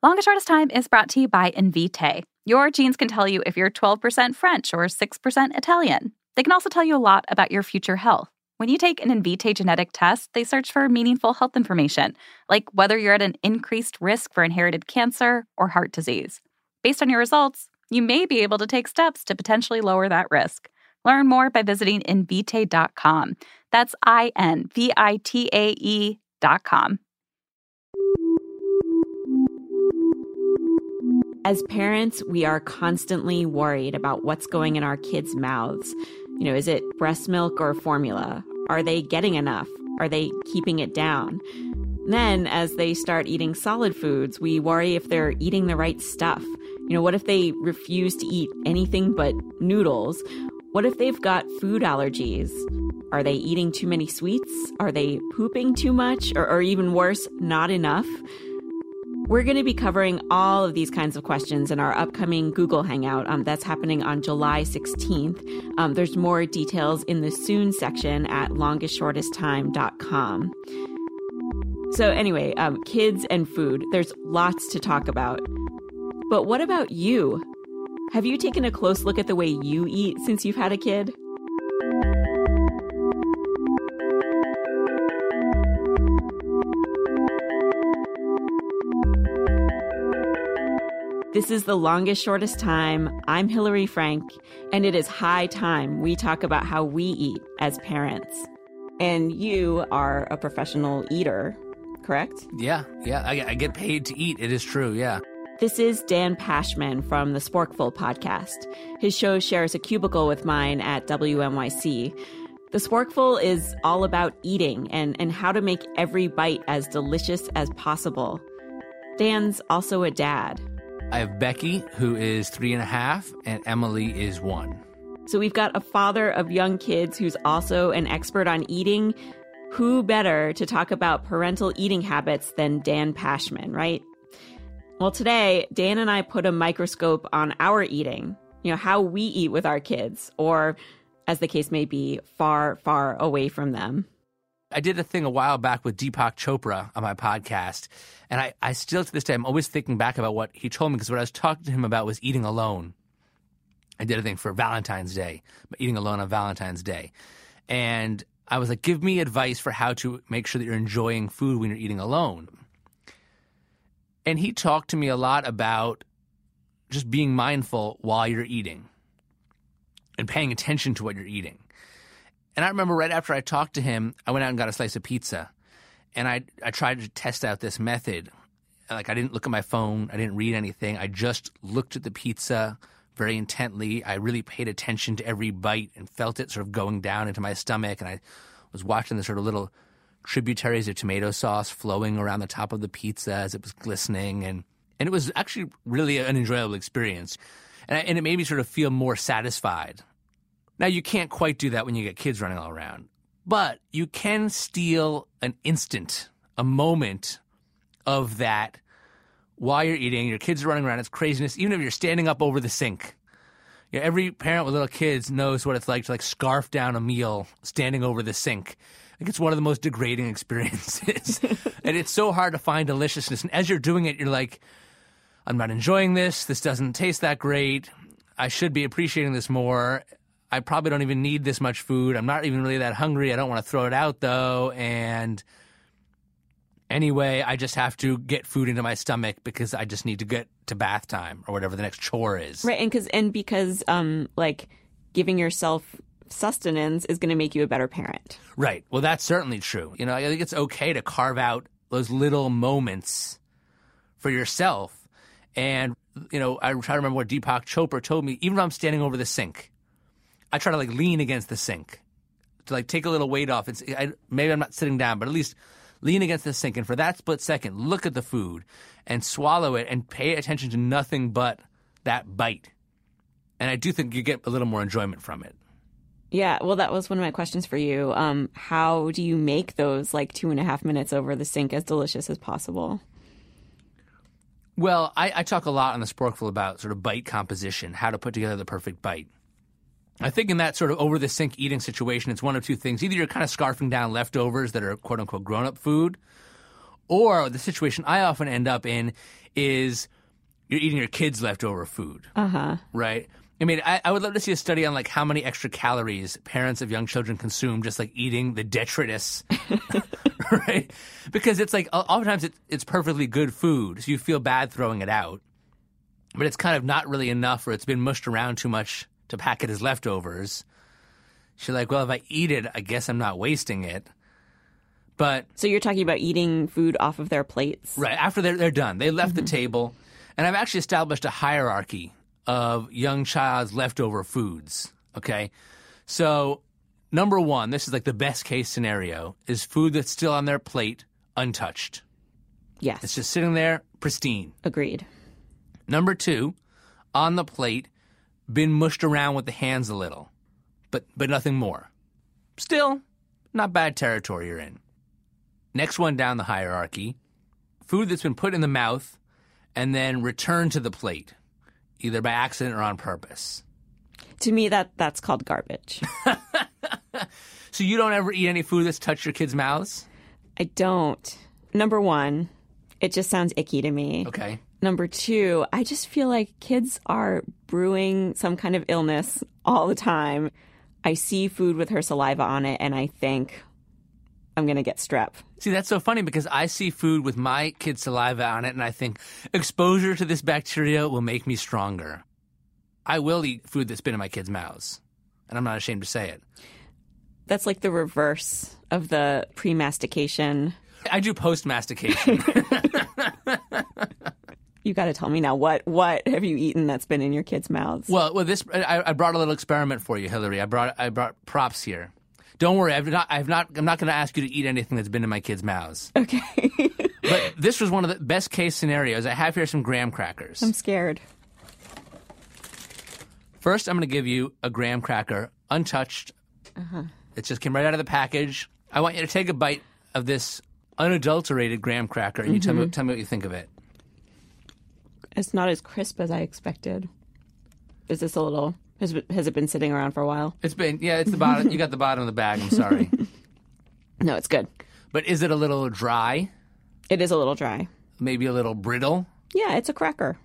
Longest Shortest Time is brought to you by Invitae. Your genes can tell you if you're 12% French or 6% Italian. They can also tell you a lot about your future health. When you take an Invitae genetic test, they search for meaningful health information, like whether you're at an increased risk for inherited cancer or heart disease. Based on your results, you may be able to take steps to potentially lower that risk. Learn more by visiting invitae.com. That's I N V I T A E.com. As parents, we are constantly worried about what's going in our kids' mouths. You know, is it breast milk or formula? Are they getting enough? Are they keeping it down? Then, as they start eating solid foods, we worry if they're eating the right stuff. You know, what if they refuse to eat anything but noodles? What if they've got food allergies? Are they eating too many sweets? Are they pooping too much? Or, or even worse, not enough? We're going to be covering all of these kinds of questions in our upcoming Google Hangout. Um, that's happening on July 16th. Um, there's more details in the soon section at longestshortesttime.com. So, anyway, um, kids and food, there's lots to talk about. But what about you? Have you taken a close look at the way you eat since you've had a kid? This is The Longest Shortest Time. I'm Hillary Frank, and it is high time we talk about how we eat as parents. And you are a professional eater, correct? Yeah, yeah. I, I get paid to eat. It is true, yeah. This is Dan Pashman from the Sporkful podcast. His show shares a cubicle with mine at WNYC. The Sporkful is all about eating and, and how to make every bite as delicious as possible. Dan's also a dad. I have Becky, who is three and a half, and Emily is one. So we've got a father of young kids who's also an expert on eating. Who better to talk about parental eating habits than Dan Pashman, right? Well, today, Dan and I put a microscope on our eating, you know, how we eat with our kids, or as the case may be, far, far away from them. I did a thing a while back with Deepak Chopra on my podcast, and I, I still to this day I'm always thinking back about what he told me because what I was talking to him about was eating alone. I did a thing for Valentine's Day, eating alone on Valentine's Day, and I was like, "Give me advice for how to make sure that you're enjoying food when you're eating alone." And he talked to me a lot about just being mindful while you're eating and paying attention to what you're eating. And I remember right after I talked to him, I went out and got a slice of pizza. And I, I tried to test out this method. Like, I didn't look at my phone, I didn't read anything. I just looked at the pizza very intently. I really paid attention to every bite and felt it sort of going down into my stomach. And I was watching the sort of little tributaries of tomato sauce flowing around the top of the pizza as it was glistening. And, and it was actually really an enjoyable experience. And, I, and it made me sort of feel more satisfied now, you can't quite do that when you get kids running all around, but you can steal an instant, a moment of that while you're eating. Your kids are running around. It's craziness, even if you're standing up over the sink. You know, every parent with little kids knows what it's like to like scarf down a meal standing over the sink. Like it's one of the most degrading experiences. and it's so hard to find deliciousness. And as you're doing it, you're like, I'm not enjoying this. This doesn't taste that great. I should be appreciating this more. I probably don't even need this much food. I'm not even really that hungry. I don't want to throw it out though. And anyway. I just have to get food into my stomach because I just need to get to bath time or whatever the next chore is. Right, and because and because um like giving yourself sustenance is going to make you a better parent. Right. Well, that's certainly true. You know, I think it's okay to carve out those little moments for yourself. And, you know, I try to remember what Deepak Chopra told me. Even if I'm standing over the sink, I try to like lean against the sink to like take a little weight off. It's I, maybe I'm not sitting down, but at least lean against the sink. And for that split second, look at the food and swallow it and pay attention to nothing but that bite. And I do think you get a little more enjoyment from it. Yeah, well, that was one of my questions for you. Um, how do you make those like two and a half minutes over the sink as delicious as possible? Well, I, I talk a lot on the Sporkful about sort of bite composition, how to put together the perfect bite. I think in that sort of over the sink eating situation, it's one of two things. Either you're kind of scarfing down leftovers that are quote unquote grown up food, or the situation I often end up in is you're eating your kids' leftover food. Uh huh. Right? I mean, I, I would love to see a study on like how many extra calories parents of young children consume just like eating the detritus, right? Because it's like oftentimes it, it's perfectly good food, so you feel bad throwing it out, but it's kind of not really enough, or it's been mushed around too much to pack it as leftovers. She's like, well, if I eat it, I guess I'm not wasting it. But so you're talking about eating food off of their plates, right? After they're they're done, they left mm-hmm. the table, and I've actually established a hierarchy of young child's leftover foods. Okay. So, number one, this is like the best case scenario, is food that's still on their plate untouched. Yes. It's just sitting there pristine. Agreed. Number two, on the plate, been mushed around with the hands a little, but, but nothing more. Still, not bad territory you're in. Next one down the hierarchy, food that's been put in the mouth and then returned to the plate either by accident or on purpose. To me, that that's called garbage. so you don't ever eat any food that's touched your kids' mouths? I don't. Number one, it just sounds icky to me. Okay. Number two, I just feel like kids are brewing some kind of illness all the time. I see food with her saliva on it, and I think, I'm going to get strep. See, that's so funny because I see food with my kid's saliva on it and I think exposure to this bacteria will make me stronger. I will eat food that's been in my kids' mouths, and I'm not ashamed to say it. That's like the reverse of the pre mastication. I do post mastication. you got to tell me now what what have you eaten that's been in your kids' mouths? Well, well, this I, I brought a little experiment for you, Hillary. I brought I brought props here. Don't worry, I've not, I've not, I'm not going to ask you to eat anything that's been in my kids' mouths. Okay. but this was one of the best case scenarios. I have here some graham crackers. I'm scared. First, I'm going to give you a graham cracker, untouched. Uh-huh. It just came right out of the package. I want you to take a bite of this unadulterated graham cracker, and you mm-hmm. tell me tell me what you think of it. It's not as crisp as I expected. Is this a little has it, has it been sitting around for a while? It's been yeah. It's the bottom. you got the bottom of the bag. I'm sorry. no, it's good. But is it a little dry? It is a little dry. Maybe a little brittle. Yeah, it's a cracker.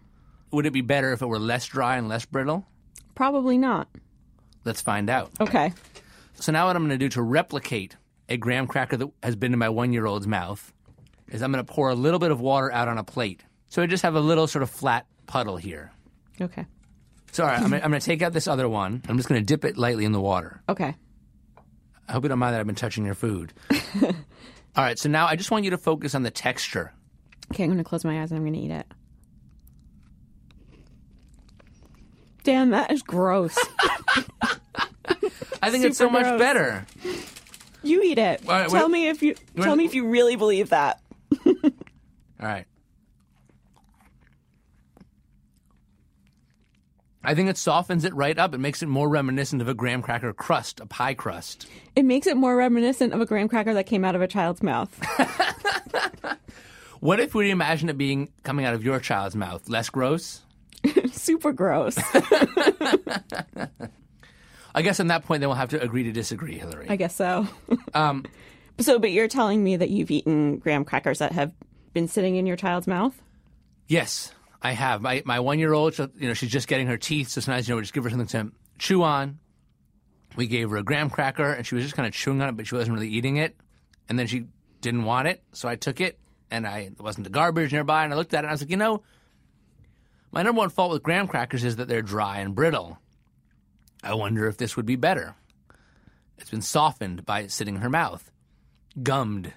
Would it be better if it were less dry and less brittle? Probably not. Let's find out. Okay. So now what I'm going to do to replicate a graham cracker that has been in my one year old's mouth is I'm going to pour a little bit of water out on a plate. So I just have a little sort of flat puddle here. Okay. So, all right, I'm gonna, I'm gonna take out this other one. I'm just gonna dip it lightly in the water. Okay. I hope you don't mind that I've been touching your food. all right, so now I just want you to focus on the texture. Okay, I'm gonna close my eyes and I'm gonna eat it. Damn, that is gross. I think it's so much better. You eat it. Right, tell me if you tell me if you really believe that. all right. I think it softens it right up. It makes it more reminiscent of a graham cracker crust, a pie crust. It makes it more reminiscent of a graham cracker that came out of a child's mouth. what if we imagine it being coming out of your child's mouth? Less gross? Super gross. I guess on that point, then we'll have to agree to disagree, Hillary. I guess so. um, so, but you're telling me that you've eaten graham crackers that have been sitting in your child's mouth? Yes. I have my my one year old. You know, she's just getting her teeth, so sometimes you know we just give her something to chew on. We gave her a graham cracker, and she was just kind of chewing on it, but she wasn't really eating it. And then she didn't want it, so I took it and I wasn't the garbage nearby, and I looked at it and I was like, you know, my number one fault with graham crackers is that they're dry and brittle. I wonder if this would be better. It's been softened by sitting in her mouth, gummed.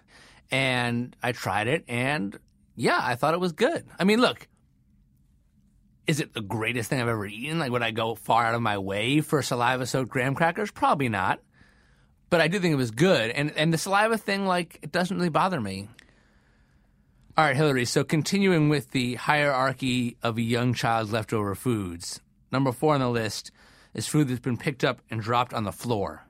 And I tried it, and yeah, I thought it was good. I mean, look, is it the greatest thing I've ever eaten? Like, would I go far out of my way for saliva soaked graham crackers? Probably not. But I do think it was good. And, and the saliva thing, like, it doesn't really bother me. All right, Hillary. So continuing with the hierarchy of a young child's leftover foods, number four on the list is food that's been picked up and dropped on the floor.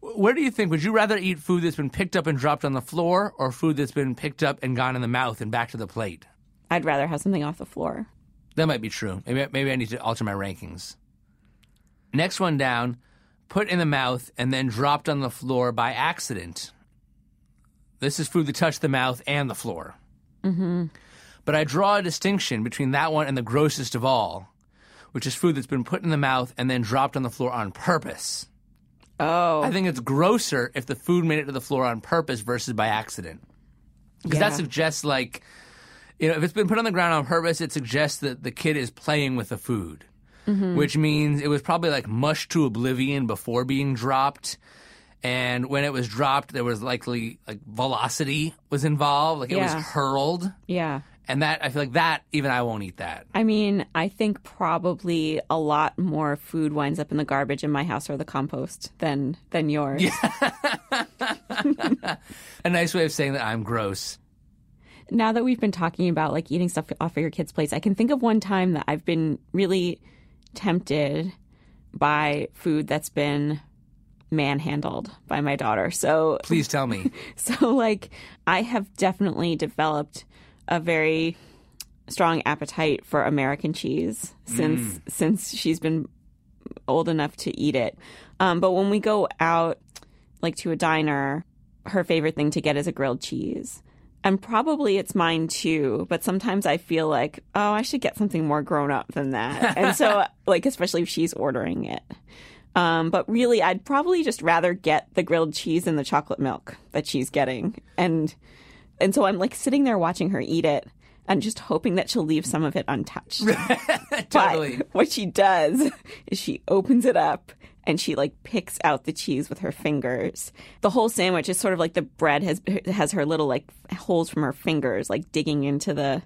Where do you think? Would you rather eat food that's been picked up and dropped on the floor, or food that's been picked up and gone in the mouth and back to the plate? I'd rather have something off the floor. That might be true. Maybe maybe I need to alter my rankings. Next one down, put in the mouth and then dropped on the floor by accident. This is food that touched the mouth and the floor. Mm-hmm. But I draw a distinction between that one and the grossest of all, which is food that's been put in the mouth and then dropped on the floor on purpose. Oh, I think it's grosser if the food made it to the floor on purpose versus by accident. Because Yeah. that suggests, like, you know, if it's been put on the ground on purpose, it suggests that the kid is playing with the food, mm-hmm. which means it was probably like mushed to oblivion before being dropped. And when it was dropped, there was likely like velocity was involved, like it was hurled. yeah. And that, I feel like that, even I won't eat that. I mean, I think probably a lot more food winds up in the garbage in my house or the compost than than yours. Yeah. A nice way of saying that I'm gross. Now that we've been talking about like eating stuff off of your kids' plates, I can think of one time that I've been really tempted by food that's been manhandled by my daughter. So Please tell me. so like I have definitely developed a very strong appetite for American cheese since since she's been old enough to eat it. Um, but when we go out like to a diner, her favorite thing to get is a grilled cheese. And probably it's mine too, but sometimes I feel like, oh, I should get something more grown up than that. And so, like, especially if she's ordering it. Um, but really, I'd probably just rather get the grilled cheese and the chocolate milk that she's getting. And and so I'm like sitting there watching her eat it and just hoping that she'll leave some of it untouched. totally. But what she does is she opens it up and she like picks out the cheese with her fingers. The whole sandwich is sort of like the bread has has her little like holes from her fingers like digging into the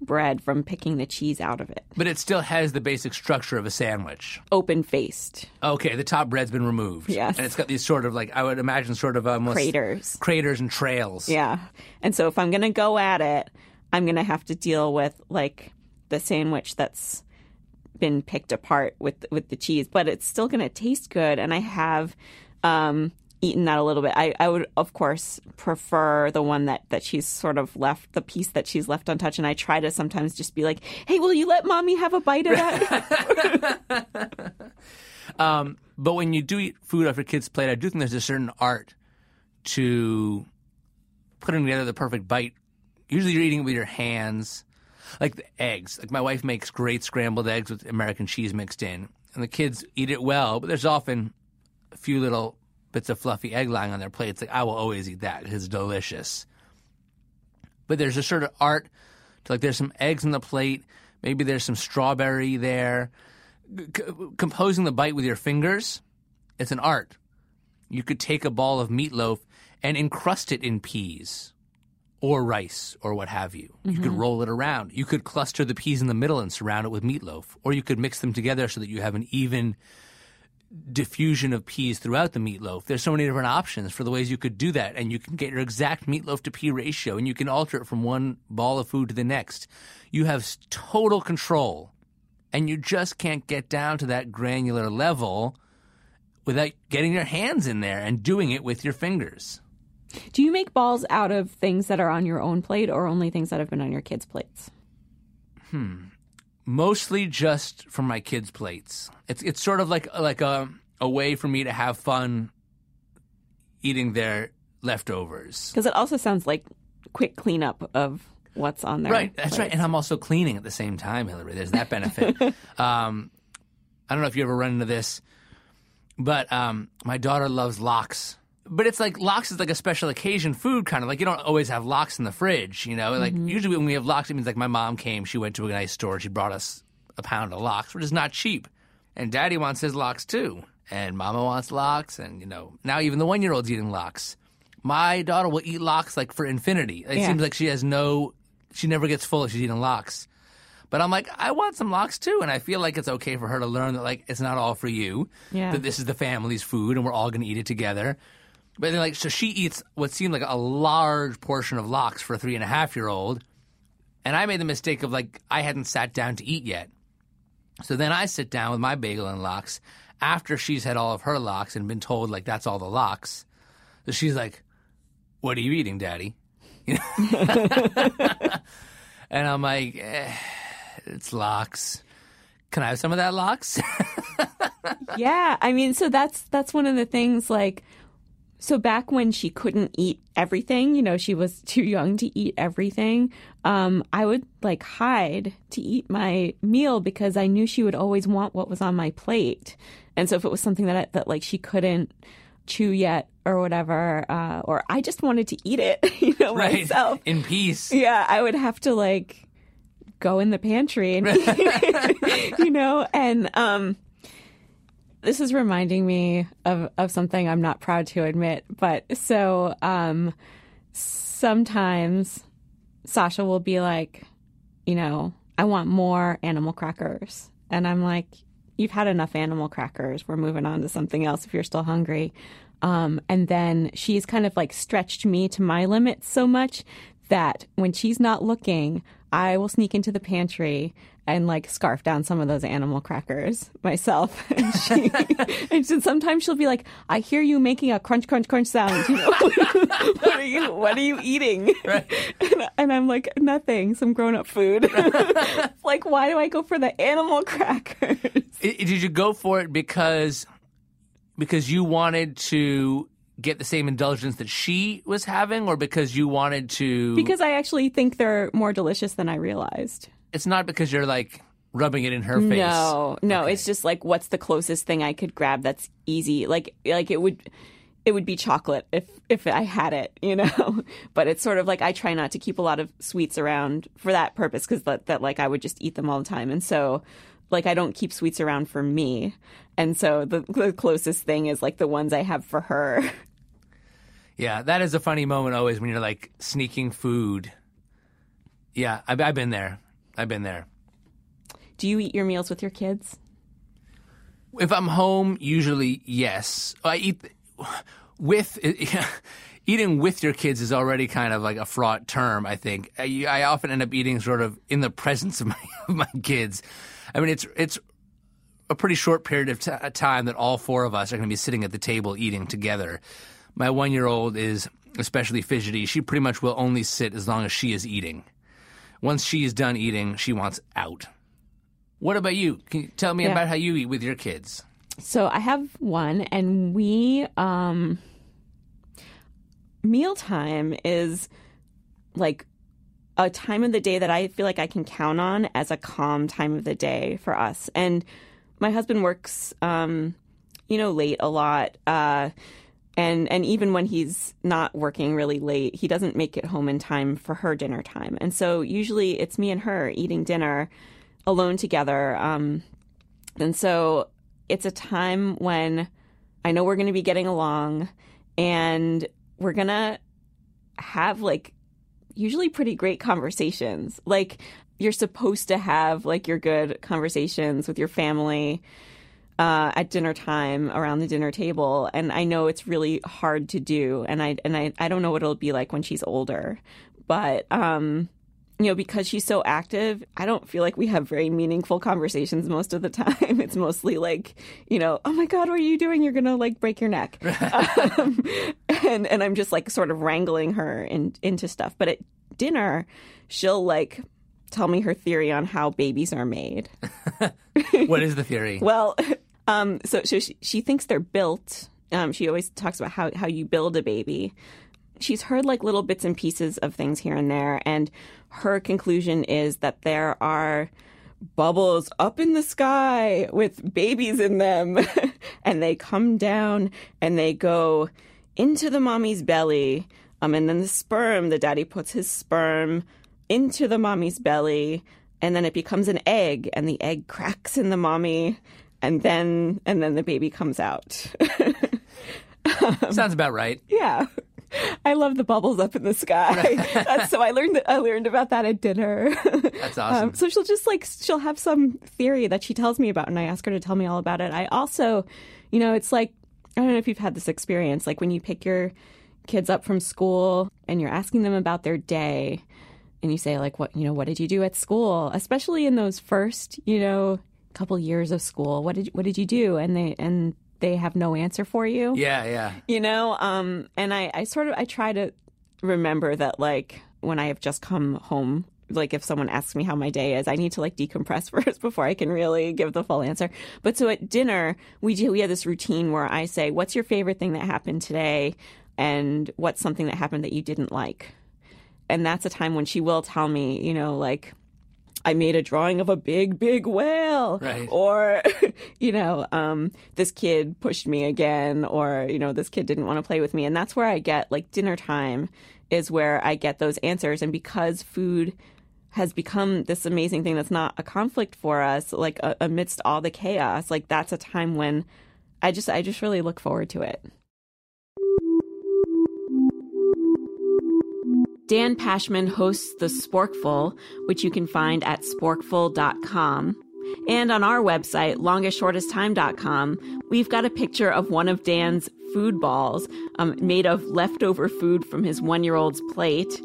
bread from picking the cheese out of it. But it still has the basic structure of a sandwich. Open faced Okay, the top bread's been removed. Yes. And it's got these sort of like, I would imagine sort of um, almost craters. craters and trails. Yeah. And so if I'm going to go at it, I'm going to have to deal with like the sandwich that's been picked apart with with the cheese, but it's still going to taste good and I have um eaten that a little bit. I, I would of course prefer the one that that she's sort of left the piece that she's left untouched and I try to sometimes just be like, "Hey, will you let mommy have a bite of that?" Um, but when you do eat food off your kid's plate, I do think there's a certain art to putting together the perfect bite. Usually you're eating it with your hands. Like the eggs. Like my wife makes great scrambled eggs with American cheese mixed in. And the kids eat it well, but there's often a few little bits of fluffy egg lying on their plates. Like I will always eat that; it's delicious. But there's a sort of art to like there's some eggs on the plate. Maybe there's some strawberry there. C- composing the bite with your fingers, it's an art. You could take a ball of meatloaf and encrust it in peas or rice or what have you. You could mm-hmm. roll it around. You could cluster the peas in the middle and surround it with meatloaf, or you could mix them together so that you have an even diffusion of peas throughout the meatloaf. There's so many different options for the ways you could do that, and you can get your exact meatloaf to pea ratio, and you can alter it from one ball of food to the next. You have total control, and you just can't get down to that granular level without getting your hands in there and doing it with your fingers. Do you make balls out of things that are on your own plate or only things that have been on your kids' plates? Hmm. Mostly just from my kids' plates. It's it's sort of like like a a way for me to have fun eating their leftovers. Because it also sounds like quick cleanup of what's on there. Right, that's right. And I'm also cleaning at the same time, Hillary. There's that benefit. um, I don't know if you ever run into this, but um, my daughter loves lox but it's like lox is like a special occasion food kind of like you don't always have lox in the fridge you know like mm-hmm. usually when we have lox it means like my mom came she went to a nice store she brought us a pound of lox which is not cheap and daddy wants his lox too and mama wants lox and you know now even the one year old's eating lox my daughter will eat lox like for infinity it Yeah. seems like she has no she never gets full if she's eating lox but I'm like, I want some lox too, and I feel like it's okay for her to learn that like it's not all for you. Yeah. That this is the family's food, and we're all going to eat it together. But then, like, so she eats what seemed like a large portion of lox for a three and a half year old, and I made the mistake of like I hadn't sat down to eat yet. So then I sit down with my bagel and lox after she's had all of her lox and been told like that's all the lox. So she's like, "What are you eating, Daddy?" And I'm like, eh, "It's lox. Can I have some of that lox?" yeah, I mean, so that's that's one of the things like so back when she couldn't eat everything, you know, she was too young to eat everything. Um, I would like hide to eat my meal because I knew she would always want what was on my plate. And so if it was something that I, that like she couldn't chew yet or whatever, uh, or I just wanted to eat it, you know, right myself. in peace. Yeah, I would have to like go in the pantry and you know, and um this is reminding me of of something I'm not proud to admit, but so um sometimes Sasha will be like, you know, I want more animal crackers. And I'm like, you've had enough animal crackers. We're moving on to something else if you're still hungry. Um, and then she's kind of like stretched me to my limits so much that when she's not looking, I will sneak into the pantry and like scarf down some of those animal crackers myself. And, she, and so sometimes she'll be like, "I hear you making a crunch, crunch, crunch sound. You know, what are you, what are you eating?" And, and I'm like, "Nothing. Some grown-up food." like, why do I go for the animal crackers? Did you go for it because because you wanted to get the same indulgence that she was having, or because you wanted to? Because I actually think they're more delicious than I realized. It's not because you're like rubbing it in her face. No, no, it's just like what's the closest thing I could grab that's easy. Like like it would it would be chocolate if if I had it, you know. but it's sort of like I try not to keep a lot of sweets around for that purpose cuz that that like I would just eat them all the time. And so like I don't keep sweets around for me. And so the the closest thing is like the ones I have for her. Yeah, that is a funny moment always when you're like sneaking food. Yeah, I've, I've been there. I've been there. Do you eat your meals with your kids? If I'm home, usually yes. I eat with eating with your kids is already kind of like a fraught term. I think I, I often end up eating sort of in the presence of my of my kids. I mean, it's it's a pretty short period of t- time that all four of us are going to be sitting at the table eating together. My one year old is especially fidgety. She pretty much will only sit as long as she is eating. Once she's done eating, she wants out. What about you? Can you tell me Yeah. about how you eat with your kids? So I have one, and we um, mealtime is like a time of the day that I feel like I can count on as a calm time of the day for us. And my husband works, um, you know, late a lot. Uh, and and even when he's not working really late, he doesn't make it home in time for her dinner time. And so usually it's me and her eating dinner alone together. Um, and so it's a time when I know we're going to be getting along and we're going to have like usually pretty great conversations. Like you're supposed to have like your good conversations with your family uh, at dinner time around the dinner table. And I know it's really hard to do. And I, and I, I don't know what it'll be like when she's older, but, um, you know, because she's so active, I don't feel like we have very meaningful conversations most of the time. It's mostly like, you know, oh my God, what are you doing? You're going to like break your neck. um, and, and I'm just like sort of wrangling her in, into stuff. But at dinner, she'll like tell me her theory on how babies are made. What is the theory? Well, um, so so she, she thinks they're built. Um, she always talks about how how you build a baby. She's heard like little bits and pieces of things here and there, and her conclusion is that there are bubbles up in the sky with babies in them, and they come down and they go into the mommy's belly. Um, and then the sperm, the daddy puts his sperm into the mommy's belly, and then it becomes an egg, and the egg cracks in the mommy, and then and then the baby comes out. Sounds about right. yeah. I love the bubbles up in the sky. That's, so I learned I learned about that at dinner. That's awesome. Um, so she'll just like she'll have some theory that she tells me about, and I ask her to tell me all about it. I also, you know, it's like I don't know if you've had this experience, like when you pick your kids up from school and you're asking them about their day, and you say like, what you know, what did you do at school? Especially in those first, you know, couple years of school. What did what did you do? And they and they have no answer for you yeah, yeah. you know um and i i sort of i try to remember that like when i have just come home like if someone asks me how my day is i need to like decompress first before i can really give the full answer but so at dinner we do we have this routine where i say what's your favorite thing that happened today and what's something that happened that you didn't like and that's a time when she will tell me you know like I made a drawing of a big, big whale. Right. Or, you know, um, this kid pushed me again, or, you know, this kid didn't want to play with me. And that's where I get like dinner time is where I get those answers. And because food has become this amazing thing that's not a conflict for us, like uh, amidst all the chaos, like that's a time when I just, I just really look forward to it. Dan Pashman hosts The Sporkful, which you can find at sporkful.com. And on our website, longestshortesttime.com, we've got a picture of one of Dan's food balls um, made of leftover food from his one year old's plate.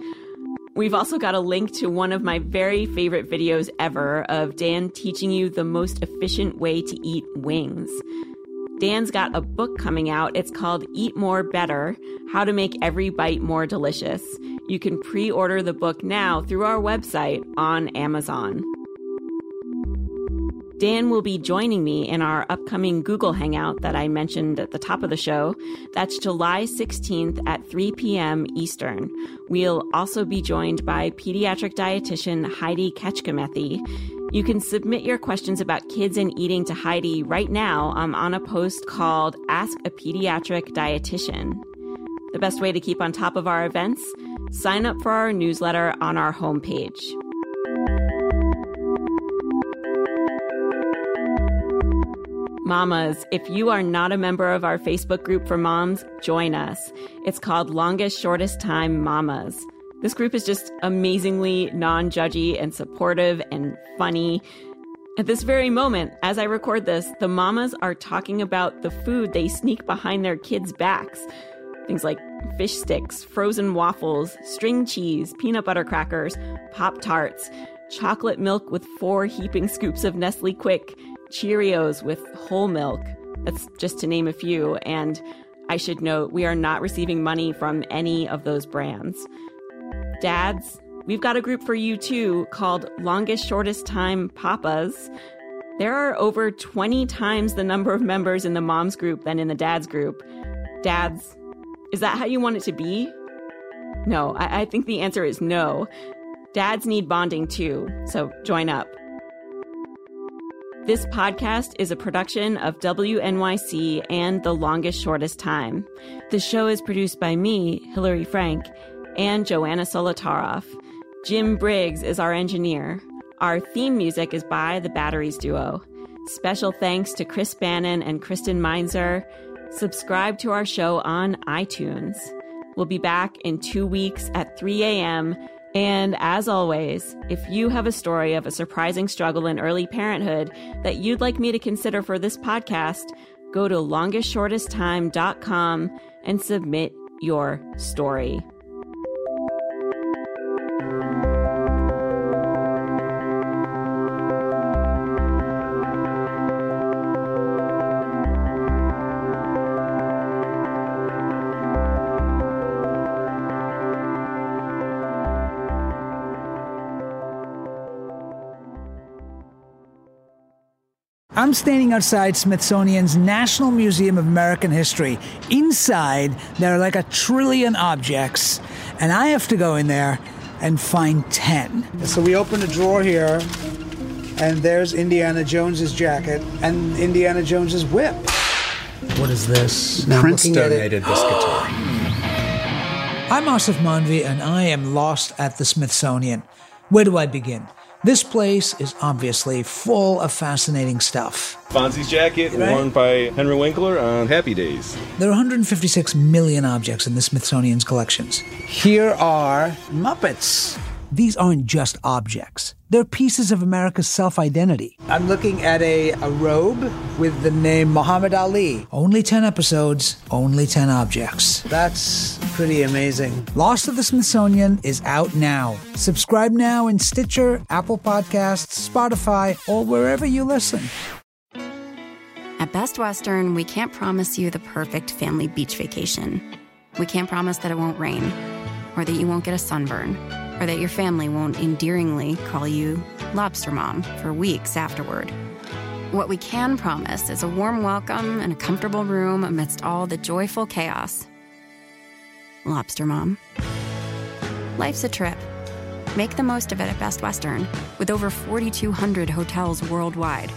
We've also got a link to one of my very favorite videos ever of Dan teaching you the most efficient way to eat wings. Dan's got a book coming out. It's called Eat More Better How to Make Every Bite More Delicious. You can pre order the book now through our website on Amazon. Dan will be joining me in our upcoming Google Hangout that I mentioned at the top of the show. That's July 16th at 3 p.m. Eastern. We'll also be joined by pediatric dietitian Heidi Kecskemethy. You can submit your questions about kids and eating to Heidi right now um, on a post called Ask a Pediatric Dietitian. The best way to keep on top of our events? Sign up for our newsletter on our homepage. Mamas, if you are not a member of our Facebook group for moms, join us. It's called Longest Shortest Time Mamas. This group is just amazingly non judgy and supportive and funny. At this very moment, as I record this, the mamas are talking about the food they sneak behind their kids' backs. Things like fish sticks, frozen waffles, string cheese, peanut butter crackers, Pop Tarts, chocolate milk with four heaping scoops of Nestle Quik, Cheerios with whole milk. That's just to name a few. And I should note, we are not receiving money from any of those brands. Dads, we've got a group for you too called Longest Shortest Time Papas. There are over 20 times the number of members in the moms group than in the dads group. Dads, is that how you want it to be? No, I, I think the answer is no. Dads need bonding too, so join up. This podcast is a production of WNYC and The Longest Shortest Time. The show is produced by me, Hillary Frank, and Joanna Solotaroff. Jim Briggs is our engineer. Our theme music is by the Batteries Duo. Special thanks to Chris Bannon and Kristen Meinzer. Subscribe to our show on iTunes. We'll be back in two weeks at 3 a.m. And as always, if you have a story of a surprising struggle in early parenthood that you'd like me to consider for this podcast, go to longestshortesttime.com and submit your story. I'm standing outside Smithsonian's National Museum of American History. Inside, there are like a trillion objects, and I have to go in there and find 10. So we open a drawer here, and there's Indiana Jones's jacket and Indiana Jones's whip. What is this? Now, Prince donated this guitar. I'm Aasif Mandvi, and I am lost at the Smithsonian. Where do I begin? This place is obviously full of fascinating stuff. Fonzie's jacket Right. worn by Henry Winkler on Happy Days. There are 156 million objects in the Smithsonian's collections. Here are Muppets. These aren't just objects, they're pieces of America's self identity. I'm looking at a, a robe with the name Muhammad Ali. Only 10 episodes, only 10 objects. That's pretty amazing. Lost at the Smithsonian is out now. Subscribe now in Stitcher, Apple Podcasts, Spotify, or wherever you listen. At Best Western, we can't promise you the perfect family beach vacation. We can't promise that it won't rain, or that you won't get a sunburn, or that your family won't endearingly call you Lobster Mom for weeks afterward. What we can promise is a warm welcome and a comfortable room amidst all the joyful chaos. Lobster Mom. Life's a trip. Make the most of it at Best Western, with over 4,200 hotels worldwide